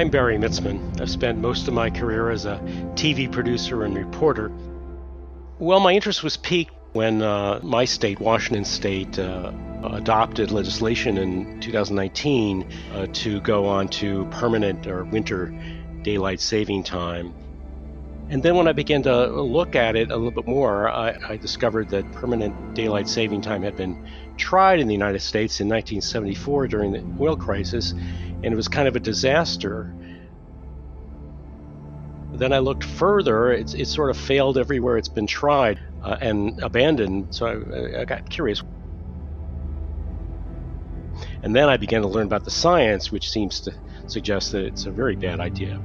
I'm Barry Mitzman. I've spent most of my career as a TV producer and reporter. Well, my interest was piqued when uh, my state, Washington State, uh, adopted legislation in 2019 uh, to go on to permanent or winter daylight saving time. And then when I began to look at it a little bit more, I, I, discovered that permanent daylight saving time had been tried in the United States in 1974 during the oil crisis, and it was kind of a disaster. Then I looked further, it's, it sort of failed everywhere it's been tried uh, and abandoned, so I, I got curious. And then I began to learn about the science, which seems to suggest that it's a very bad idea.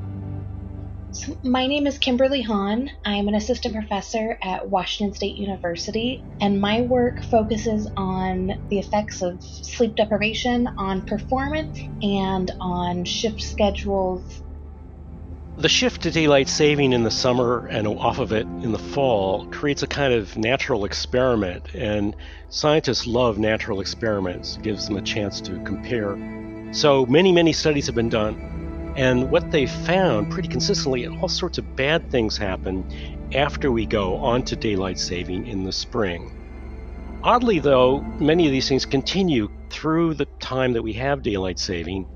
My name is Kimberly Honn. I'm an assistant professor at Washington State University, and my work focuses on the effects of sleep deprivation on performance and on shift schedules. The shift to daylight saving in the summer and off of it in the fall creates a kind of natural experiment, and scientists love natural experiments. It gives them a chance to compare. So many, many studies have been done and what they found pretty consistently, all sorts of bad things happen after we go on to daylight saving in the spring. Oddly, though, many of these things continue through the time that we have daylight saving.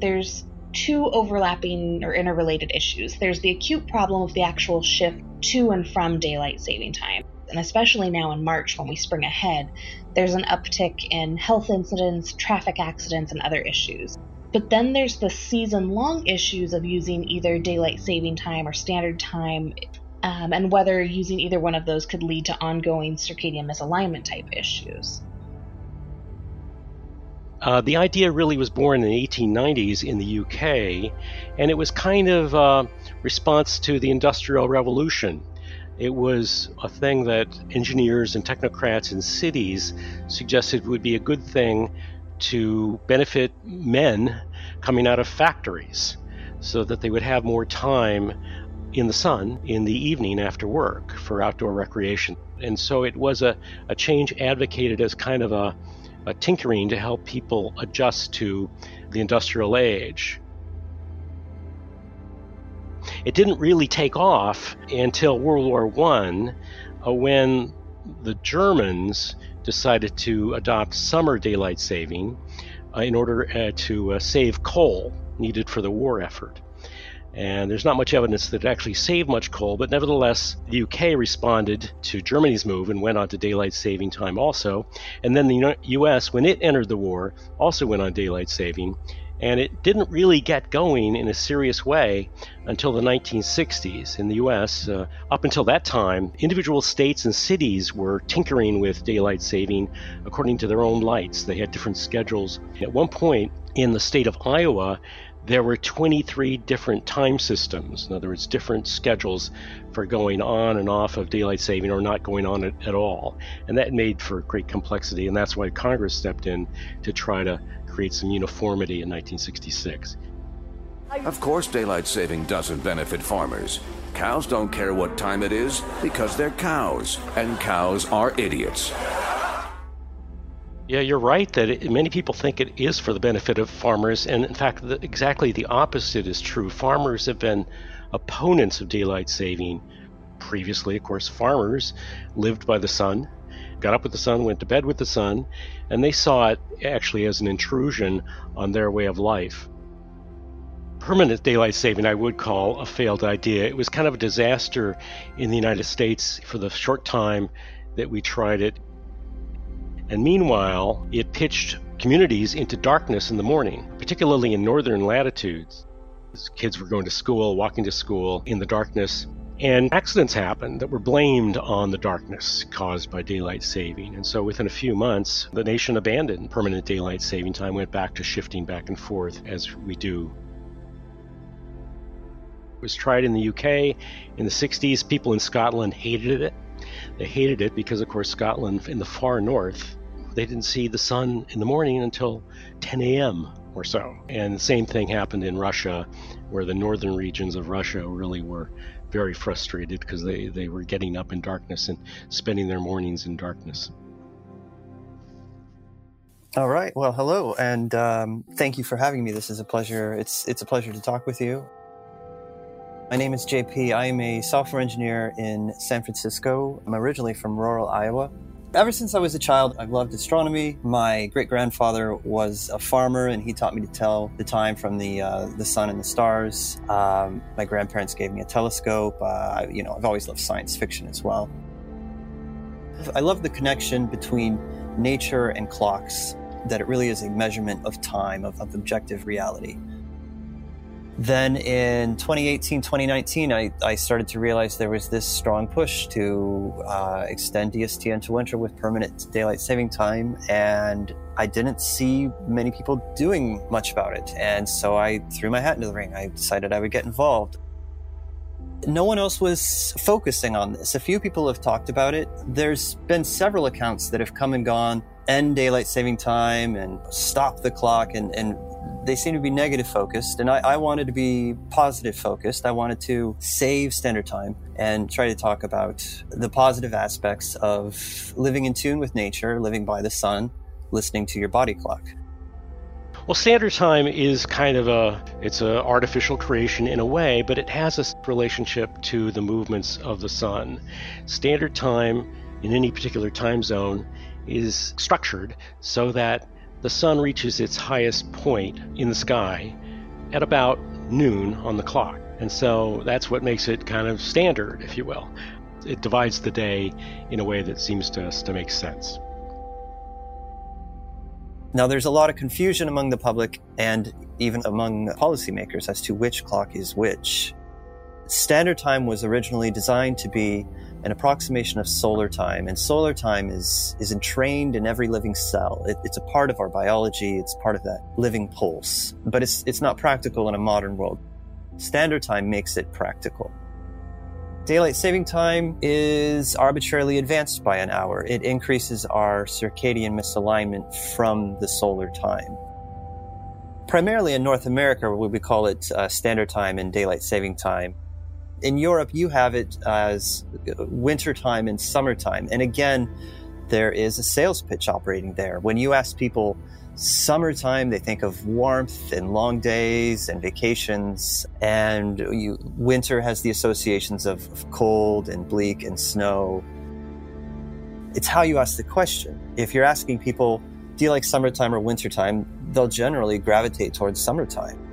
There's two overlapping or interrelated issues. There's the acute problem of the actual shift to and from daylight saving time. And especially now in March when we spring ahead, there's an uptick in health incidents, traffic accidents, and other issues. But then there's the season long issues of using either daylight saving time or standard time, um, and whether using either one of those could lead to ongoing circadian misalignment type issues. Uh, the idea really was born in the 1890s in the UK, and it was kind of a response to the Industrial Revolution. It was a thing that engineers and technocrats in cities suggested would be a good thing to benefit men coming out of factories so that they would have more time in the sun in the evening after work for outdoor recreation. And so it was a, a change advocated as kind of a, a tinkering to help people adjust to the industrial age. It didn't really take off until World War I uh, when the Germans decided to adopt summer daylight saving uh, in order uh, to uh, save coal needed for the war effort. And there's not much evidence that it actually saved much coal, but nevertheless, the UK responded to Germany's move and went on to daylight saving time also. And then the US, when it entered the war, also went on daylight saving and it didn't really get going in a serious way until the 1960s in the US. Uh, up until that time, individual states and cities were tinkering with daylight saving according to their own lights. They had different schedules. At one point in the state of Iowa, there were 23 different time systems. In other words, different schedules for going on and off of daylight saving or not going on at, at all. And that made for great complexity, and that's why Congress stepped in to try to create some uniformity in 1966. Of course, daylight saving doesn't benefit farmers. Cows don't care what time it is because they're cows, and cows are idiots. Yeah, you're right that it, many people think it is for the benefit of farmers, and in fact, the, exactly the opposite is true. Farmers have been opponents of daylight saving previously. Of course, farmers lived by the sun, got up with the sun, went to bed with the sun, and they saw it actually as an intrusion on their way of life. Permanent daylight saving, I would call a failed idea. It was kind of a disaster in the United States for the short time that we tried it. And meanwhile, it pitched communities into darkness in the morning, particularly in northern latitudes. Kids were going to school, walking to school in the darkness, and accidents happened that were blamed on the darkness caused by daylight saving. And so within a few months, the nation abandoned permanent daylight saving time, went back to shifting back and forth as we do. It was tried in the UK in the 60s. People in Scotland hated it. They hated it because, of course, Scotland in the far north, they didn't see the sun in the morning until 10 a.m. or so. And the same thing happened in Russia, where the northern regions of Russia really were very frustrated because they, they were getting up in darkness and spending their mornings in darkness. All right. Well, hello, and um, thank you for having me. This is a pleasure. It's it's a pleasure to talk with you. My name is Jay Pea. I am a software engineer in San Francisco. I'm originally from rural Iowa. Ever since I was a child, I've loved astronomy. My great grandfather was a farmer, and he taught me to tell the time from the uh, the sun and the stars. Um, my grandparents gave me a telescope. Uh, you know, I've always loved science fiction as well. I love the connection between nature and clocks that it really is a measurement of time, of, of objective reality. Then in 2018, 2019, I, I started to realize there was this strong push to uh, extend DST to winter with permanent daylight saving time. And I didn't see many people doing much about it. And so I threw my hat into the ring. I decided I would get involved. No one else was focusing on this. A few people have talked about it. There's been several accounts that have come and gone end daylight saving time and stop the clock and, and they seem to be negative focused and I, I, wanted to be positive focused i wanted to save standard time and try to talk about the positive aspects of living in tune with nature living by the sun listening to your body clock well, standard time is kind of a it's an artificial creation in a way, but it has a relationship to the movements of the sun. Standard time in any particular time zone is structured so that the sun reaches its highest point in the sky at about noon on the clock. And so that's what makes it kind of standard, if you will. It divides the day in a way that seems to us to make sense. Now, there's a lot of confusion among the public and even among policymakers as to which clock is which. Standard time was originally designed to be an approximation of solar time. And solar time is, is entrained in every living cell. It, it's a part of our biology. It's part of that living pulse, but it's, it's not practical in a modern world. Standard time makes it practical. Daylight saving time is arbitrarily advanced by an hour. It increases our circadian misalignment from the solar time. Primarily in North America, we call it uh, standard time and daylight saving time in Europe, you have it as wintertime and summertime. And again, there is a sales pitch operating there. When you ask people summertime, they think of warmth and long days and vacations. And you, winter has the associations of, of cold and bleak and snow. It's how you ask the question. If you're asking people, do you like summertime or wintertime? They'll generally gravitate towards summertime.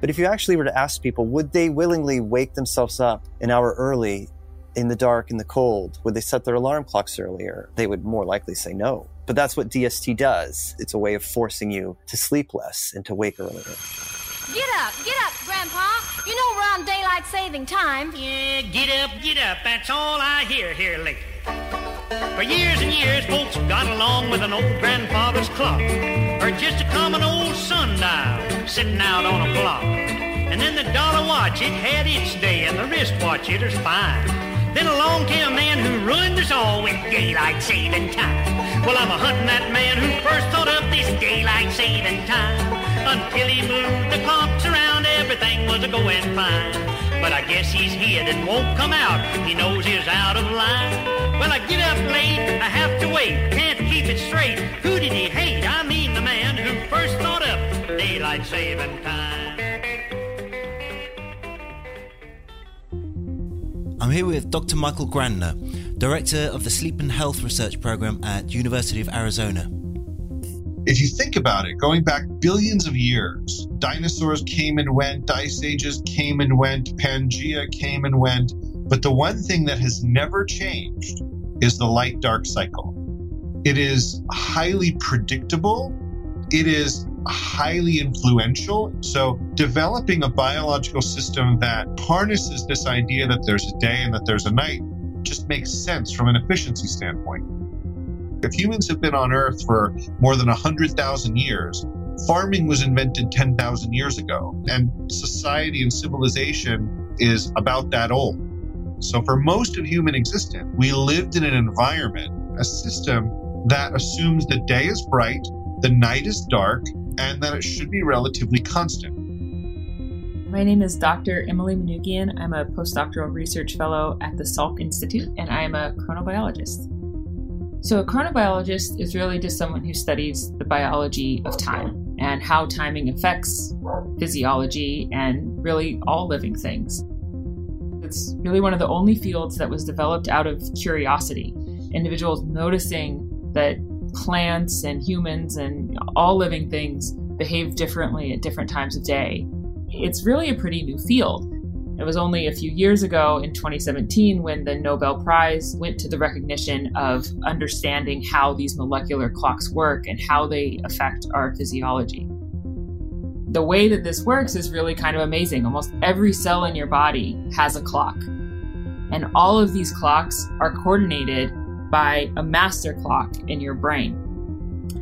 But if you actually were to ask people, would they willingly wake themselves up an hour early in the dark, in the cold? Would they set their alarm clocks earlier? They would more likely say no. But that's what DST does. It's a way of forcing you to sleep less and to wake earlier. Get up, get up, Grandpa. You know we're on daylight saving time. Yeah, get up, get up. That's all I hear here lately. For years and years, folks got along with an old grandfather's clock, or just a common old sundial sitting out on a block. And then the dollar watch, it had its day, and the wristwatch, it was fine. Then along came a man who ruined us all with daylight saving time. Well, I'm a hunting that man who first thought up this daylight saving time. Until he moved the clocks around, everything was a going fine. But I guess he's hid and won't come out. He knows he's out of line. Well, I get up late, I have to wait, can't keep it straight. Who did he hate? I mean the man who first thought up daylight saving time. I'm here with Dr. Michael Grandner, Director of the Sleep and Health Research Program at University of Arizona. If you think about it, going back billions of years, dinosaurs came and went, ice ages came and went, Pangea came and went. But the one thing that has never changed is the light dark cycle. It is highly predictable. It is highly influential. So, developing a biological system that harnesses this idea that there's a day and that there's a night just makes sense from an efficiency standpoint. If humans have been on Earth for more than 100,000 years, farming was invented 10,000 years ago, and society and civilization is about that old. So, for most of human existence, we lived in an environment, a system that assumes the day is bright, the night is dark, and that it should be relatively constant. My name is Dr. Emily Manoogian. I'm a postdoctoral research fellow at the Salk Institute, and I am a chronobiologist. So, a chronobiologist is really just someone who studies the biology of time and how timing affects physiology and really all living things. It's really one of the only fields that was developed out of curiosity. Individuals noticing that plants and humans and all living things behave differently at different times of day. It's really a pretty new field. It was only a few years ago in 2017 when the Nobel Prize went to the recognition of understanding how these molecular clocks work and how they affect our physiology. The way that this works is really kind of amazing. Almost every cell in your body has a clock. And all of these clocks are coordinated by a master clock in your brain.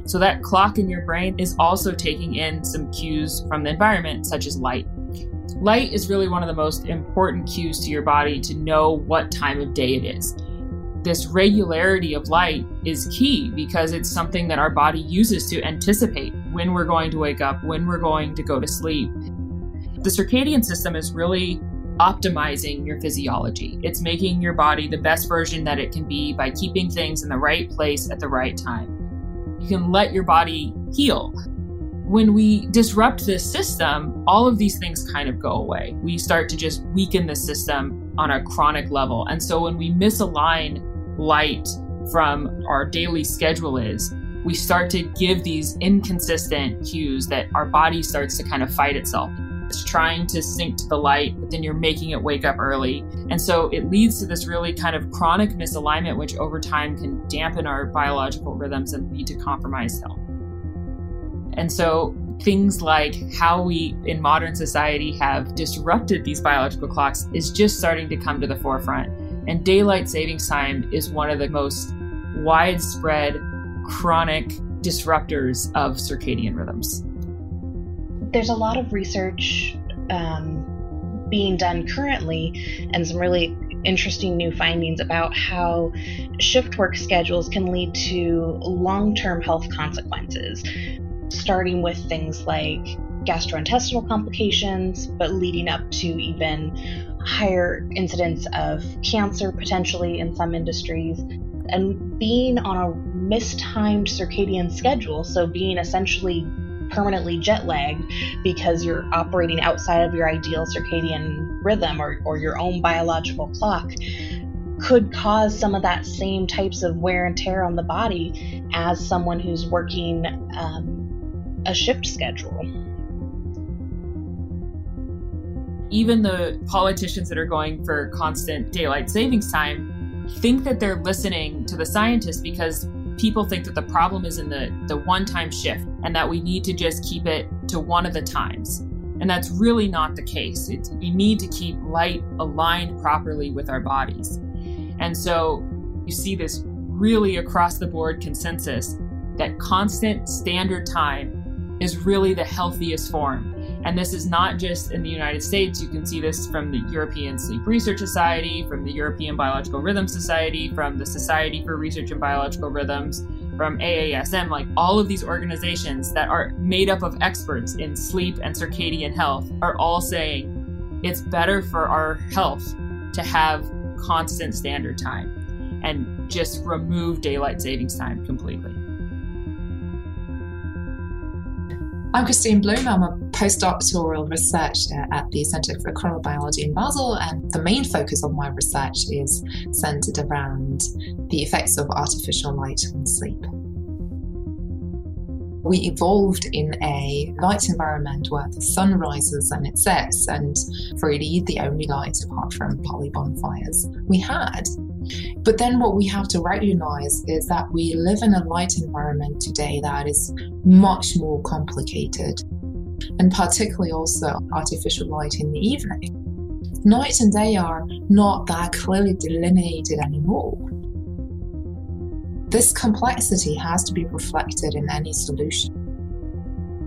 So, that clock in your brain is also taking in some cues from the environment, such as light. Light is really one of the most important cues to your body to know what time of day it is. This regularity of light is key because it's something that our body uses to anticipate when we're going to wake up, when we're going to go to sleep. The circadian system is really optimizing your physiology. It's making your body the best version that it can be by keeping things in the right place at the right time. You can let your body heal when we disrupt this system, all of these things kind of go away. We start to just weaken the system on a chronic level. And so when we misalign light from our daily schedule is, we start to give these inconsistent cues that our body starts to kind of fight itself. It's trying to sync to the light, but then you're making it wake up early. And so it leads to this really kind of chronic misalignment, which over time can dampen our biological rhythms and lead to compromised health. And so things like how we in modern society have disrupted these biological clocks is just starting to come to the forefront. And daylight savings time is one of the most widespread chronic disruptors of circadian rhythms. There's a lot of research um, being done currently and some really interesting new findings about how shift work schedules can lead to long term health consequences starting with things like gastrointestinal complications, but leading up to even higher incidence of cancer potentially in some industries. And being on a mistimed circadian schedule, so being essentially permanently jet lagged because you're operating outside of your ideal circadian rhythm or, or your own biological clock, could cause some of that same types of wear and tear on the body as someone who's working um, a shift schedule. Even the politicians that are going for constant daylight savings time think that they're listening to the scientists because people think that the problem is in the, the one time shift and that we need to just keep it to one of the times. And that's really not the case. It's, we need to keep light aligned properly with our bodies. And so you see this really across the board consensus that constant standard time is really the healthiest form. And this is not just in the United States. You can see this from the European Sleep Research Society, from the European Biological Rhythm Society, from the Society for Research in Biological Rhythms, from AASM. Like all of these organizations that are made up of experts in sleep and circadian health are all saying it's better for our health to have constant standard time and just remove daylight savings time completely. I'm Christine Blume. I'm a postdoctoral researcher at the Centre for Chronobiology in Basel, and the main focus of my research is centered around the effects of artificial light on sleep. We evolved in a light environment where the sun rises and it sets, and really the only light apart from poly bonfires we had but then what we have to recognize is that we live in a light environment today that is much more complicated, and particularly also artificial light in the evening. Night and day are not that clearly delineated anymore. This complexity has to be reflected in any solution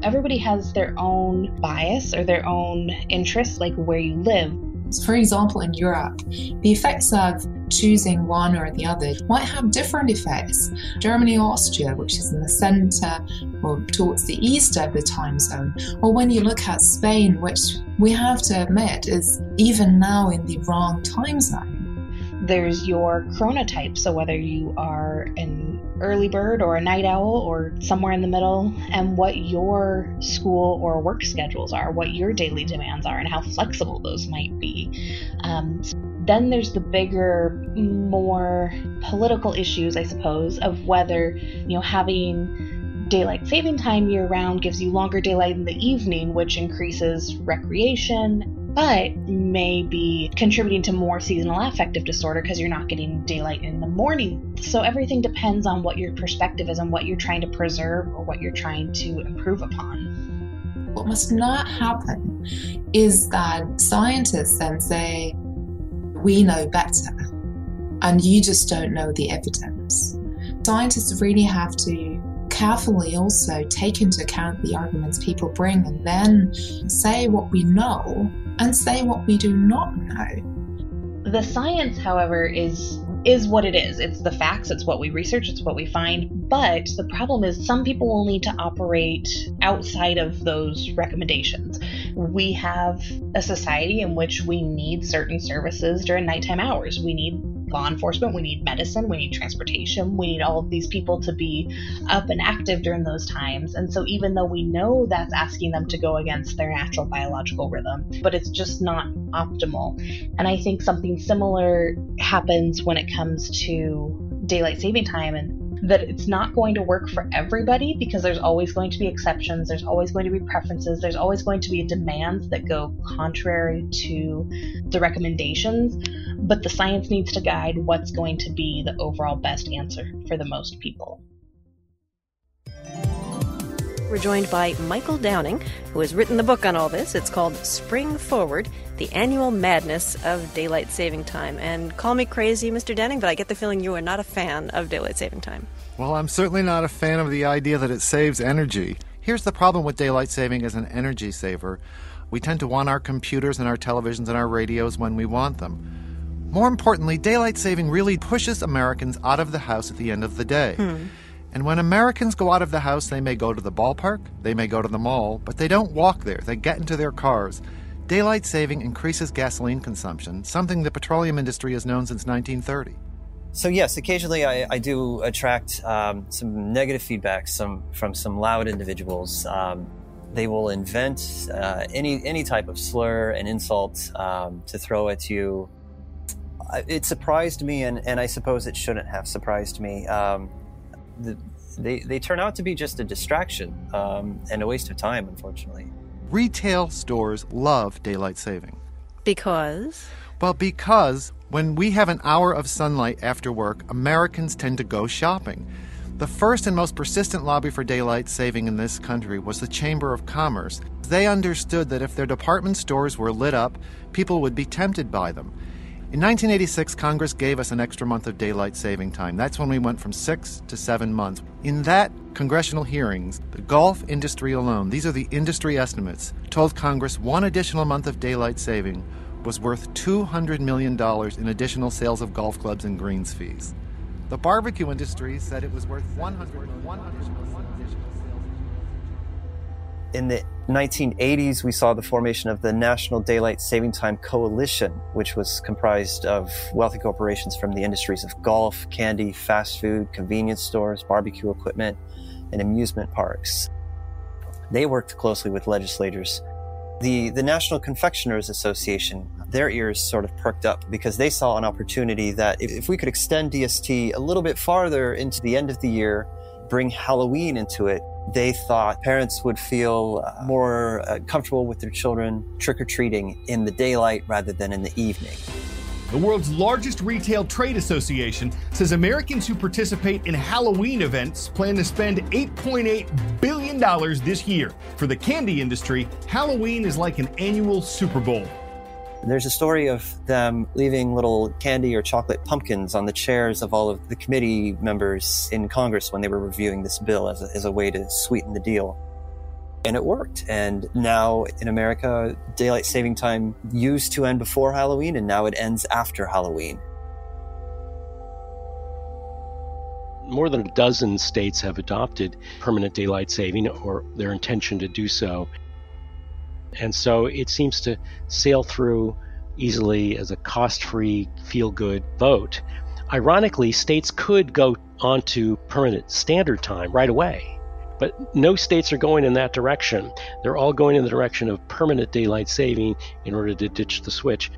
everybody has their own bias or their own interests, like where you live. For example, in Europe, the effects of choosing one or the other might have different effects. Germany, Austria, which is in the center or towards the east of the time zone, or when you look at Spain, which we have to admit is even now in the wrong time zone. There's your chronotype, so whether you are an early bird or a night owl or somewhere in the middle, and what your school or work schedules are, what your daily demands are, and how flexible those might be. Um, then there's the bigger, more political issues, I suppose, of whether, you know, having daylight saving time year round gives you longer daylight in the evening, which increases recreation but may be contributing to more seasonal affective disorder because you're not getting daylight in the morning. So everything depends on what your perspective is and what you're trying to preserve or what you're trying to improve upon. What must not happen is that scientists then say, we know better, and you just don't know the evidence. Scientists really have to carefully also take into account the arguments people bring and then say what we know and say what we do not know. The science, however, is is what it is. It's the facts, it's what we research, it's what we find. But the problem is, some people will need to operate outside of those recommendations. We have a society in which we need certain services during nighttime hours. We need law enforcement, we need medicine, we need transportation, we need all of these people to be up and active during those times. And so, even though we know that's asking them to go against their natural biological rhythm, but it's just not optimal. And I think something similar happens when it comes to daylight saving time and that it's not going to work for everybody because there's always going to be exceptions, there's always going to be preferences, there's always going to be demands that go contrary to the recommendations but the science needs to guide what's going to be the overall best answer for the most people. We're joined by Michael Downing, who has written the book on all this. It's called Spring Forward The Annual Madness of Daylight Saving Time. And call me crazy, Mr. Downing, but I get the feeling you are not a fan of daylight saving time. Well, I'm certainly not a fan of the idea that it saves energy. Here's the problem with daylight saving as an energy saver we tend to want our computers and our televisions and our radios when we want them. More importantly, daylight saving really pushes Americans out of the house at the end of the day. Hmm. And when Americans go out of the house, they may go to the ballpark, they may go to the mall, but they don't walk there. They get into their cars. Daylight saving increases gasoline consumption, something the petroleum industry has known since 1930. So yes, occasionally I, I do attract um, some negative feedback some, from some loud individuals. Um, they will invent uh, any any type of slur and insult um, to throw at you it surprised me, and, and I suppose it shouldn't have surprised me. The, they, they turn out to be just a distraction um, and a waste of time, unfortunately. Retail stores love daylight saving. Because? Well, because when we have an hour of sunlight after work, Americans tend to go shopping. The first and most persistent lobby for daylight saving in this country was the Chamber of Commerce. They understood that if their department stores were lit up, people would be tempted by them. In 1986, Congress gave us an extra month of daylight saving time. That's when we went from six to seven months. In that congressional hearings, the golf industry alone, these are the industry estimates, told Congress one additional month of daylight saving was worth $200 million in additional sales of golf clubs and greens fees. The barbecue industry said it was worth 100 million. 100 in the 1980s, we saw the formation of the National Daylight Saving Time Coalition, which was comprised of wealthy corporations from the industries of golf, candy, fast food, convenience stores, barbecue equipment, and amusement parks. They worked closely with legislators. The, the National Confectioners Association, their ears sort of perked up because they saw an opportunity that if, if we could extend DST a little bit farther into the end of the year, bring Halloween into it, they thought parents would feel uh, more uh, comfortable with their children trick or treating in the daylight rather than in the evening. The world's largest retail trade association says Americans who participate in Halloween events plan to spend $8.8 billion this year. For the candy industry, Halloween is like an annual Super Bowl. There's a story of them leaving little candy or chocolate pumpkins on the chairs of all of the committee members in Congress when they were reviewing this bill as a, as a way to sweeten the deal. And it worked. And now in America, daylight saving time used to end before Halloween, and now it ends after Halloween. More than a dozen states have adopted permanent daylight saving or their intention to do so. And so it seems to sail through easily as a cost free, feel good vote. Ironically, states could go onto permanent standard time right away. But no states are going in that direction. They're all going in the direction of permanent daylight saving in order to ditch the switch.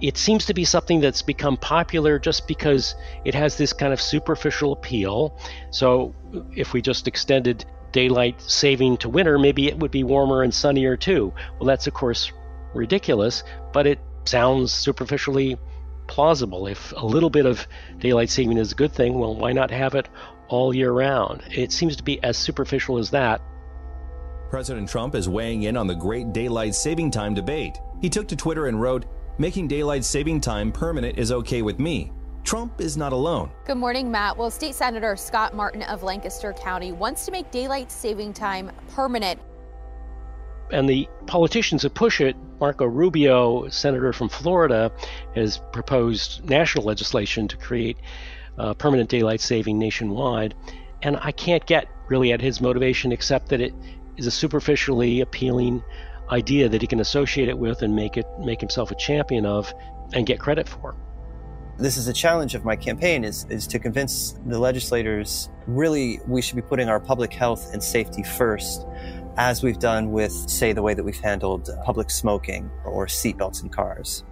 It seems to be something that's become popular just because it has this kind of superficial appeal. So if we just extended daylight saving to winter, maybe it would be warmer and sunnier too. Well, that's of course ridiculous, but it sounds superficially plausible. If a little bit of daylight saving is a good thing, well, why not have it all year round? It seems to be as superficial as that. President Trump is weighing in on the great daylight saving time debate. He took to Twitter and wrote, Making daylight saving time permanent is okay with me. Trump is not alone. Good morning, Matt. Well, State Senator Scott Martin of Lancaster County wants to make daylight saving time permanent. And the politicians that push it, Marco Rubio, senator from Florida, has proposed national legislation to create uh, permanent daylight saving nationwide. And I can't get really at his motivation except that it is a superficially appealing idea that he can associate it with and make it make himself a champion of and get credit for this is a challenge of my campaign is, is to convince the legislators really we should be putting our public health and safety first as we've done with say the way that we've handled public smoking or seatbelts in cars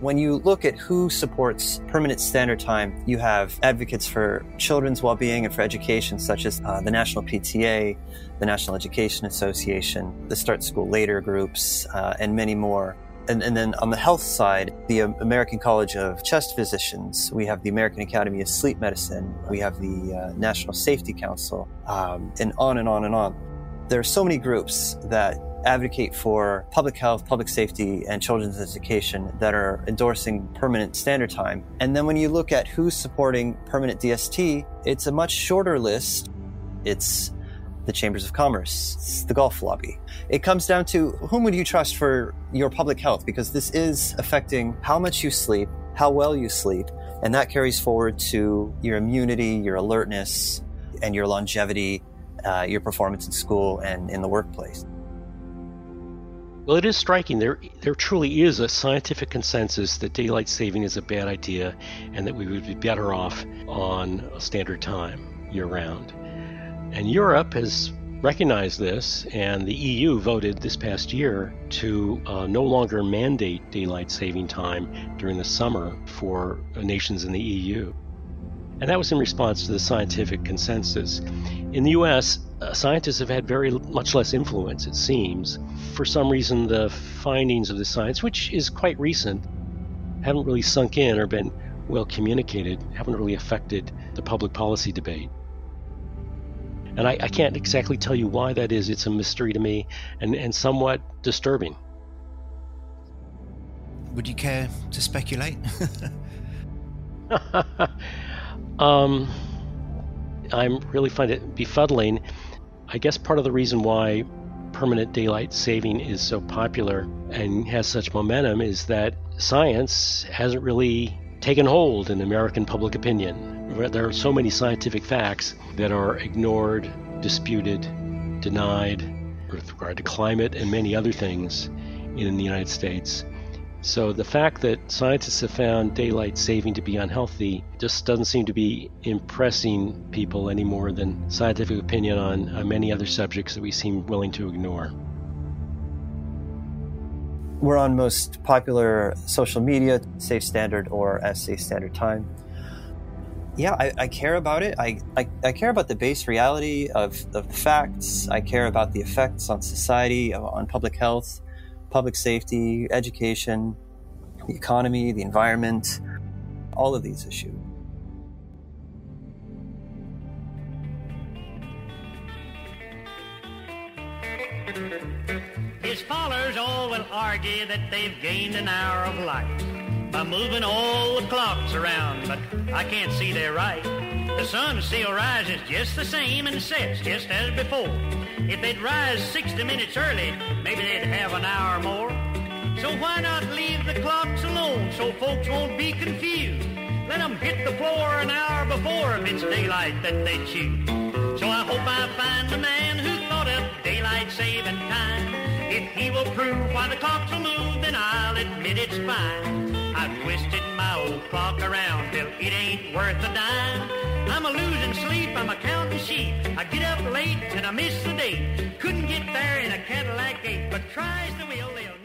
when you look at who supports permanent standard time, you have advocates for children's well-being and for education, such as uh, the National PTA, the National Education Association, the Start School Later groups, uh, and many more. And, and, then on the health side, the American College of Chest Physicians, we have the American Academy of Sleep Medicine, we have the uh, National Safety Council, um, and on and on and on. There are so many groups that advocate for public health, public safety, and children's education that are endorsing permanent standard time. And then when you look at who's supporting permanent DST, it's a much shorter list. It's the chambers of commerce, the golf lobby. It comes down to whom would you trust for your public health because this is affecting how much you sleep, how well you sleep, and that carries forward to your immunity, your alertness, and your longevity, uh, your performance in school and in the workplace. Well, it is striking. There, there truly is a scientific consensus that daylight saving is a bad idea, and that we would be better off on standard time year round. And Europe has recognized this, and the EU voted this past year to uh, no longer mandate daylight saving time during the summer for nations in the EU. And that was in response to the scientific consensus. In the US, uh, scientists have had very much less influence, it seems. For some reason, the findings of the science, which is quite recent, haven't really sunk in or been well communicated, haven't really affected the public policy debate. And I, I, can't exactly tell you why that is. It's a mystery to me and, and somewhat disturbing. Would you care to speculate? um, I really find it befuddling. I guess part of the reason why permanent daylight saving is so popular and has such momentum is that science hasn't really taken hold in American public opinion. There are so many scientific facts that are ignored, disputed, denied with regard to climate and many other things in the United States. So the fact that scientists have found daylight saving to be unhealthy just doesn't seem to be impressing people any more than scientific opinion on, on many other subjects that we seem willing to ignore. We're on most popular social media, Save Standard or as Save Standard Time yeah, I, I, care about it. I, I, I, care about the base reality of, of the facts. I care about the effects on society, on public health, public safety, education, the economy, the environment, all of these issues. His all will argue that they've gained an hour of life by moving all the clocks around, but I can't see they're right. The sun still rises just the same and sets just as before. If they'd rise 60 minutes early, maybe they'd have an hour more. So why not leave the clocks alone so folks won't be confused? Let them hit the floor an hour before if it's daylight that they choose. So I hope I find the man who thought of daylight saving time. If he will prove why the clocks will move, then I'll admit it's fine. I've twisted my old clock around till it ain't worth a dime. I'm a losing sleep, I'm a counting sheep. I get up late and I miss the date. Couldn't get there in a Cadillac gate, but tries the wheel, they'll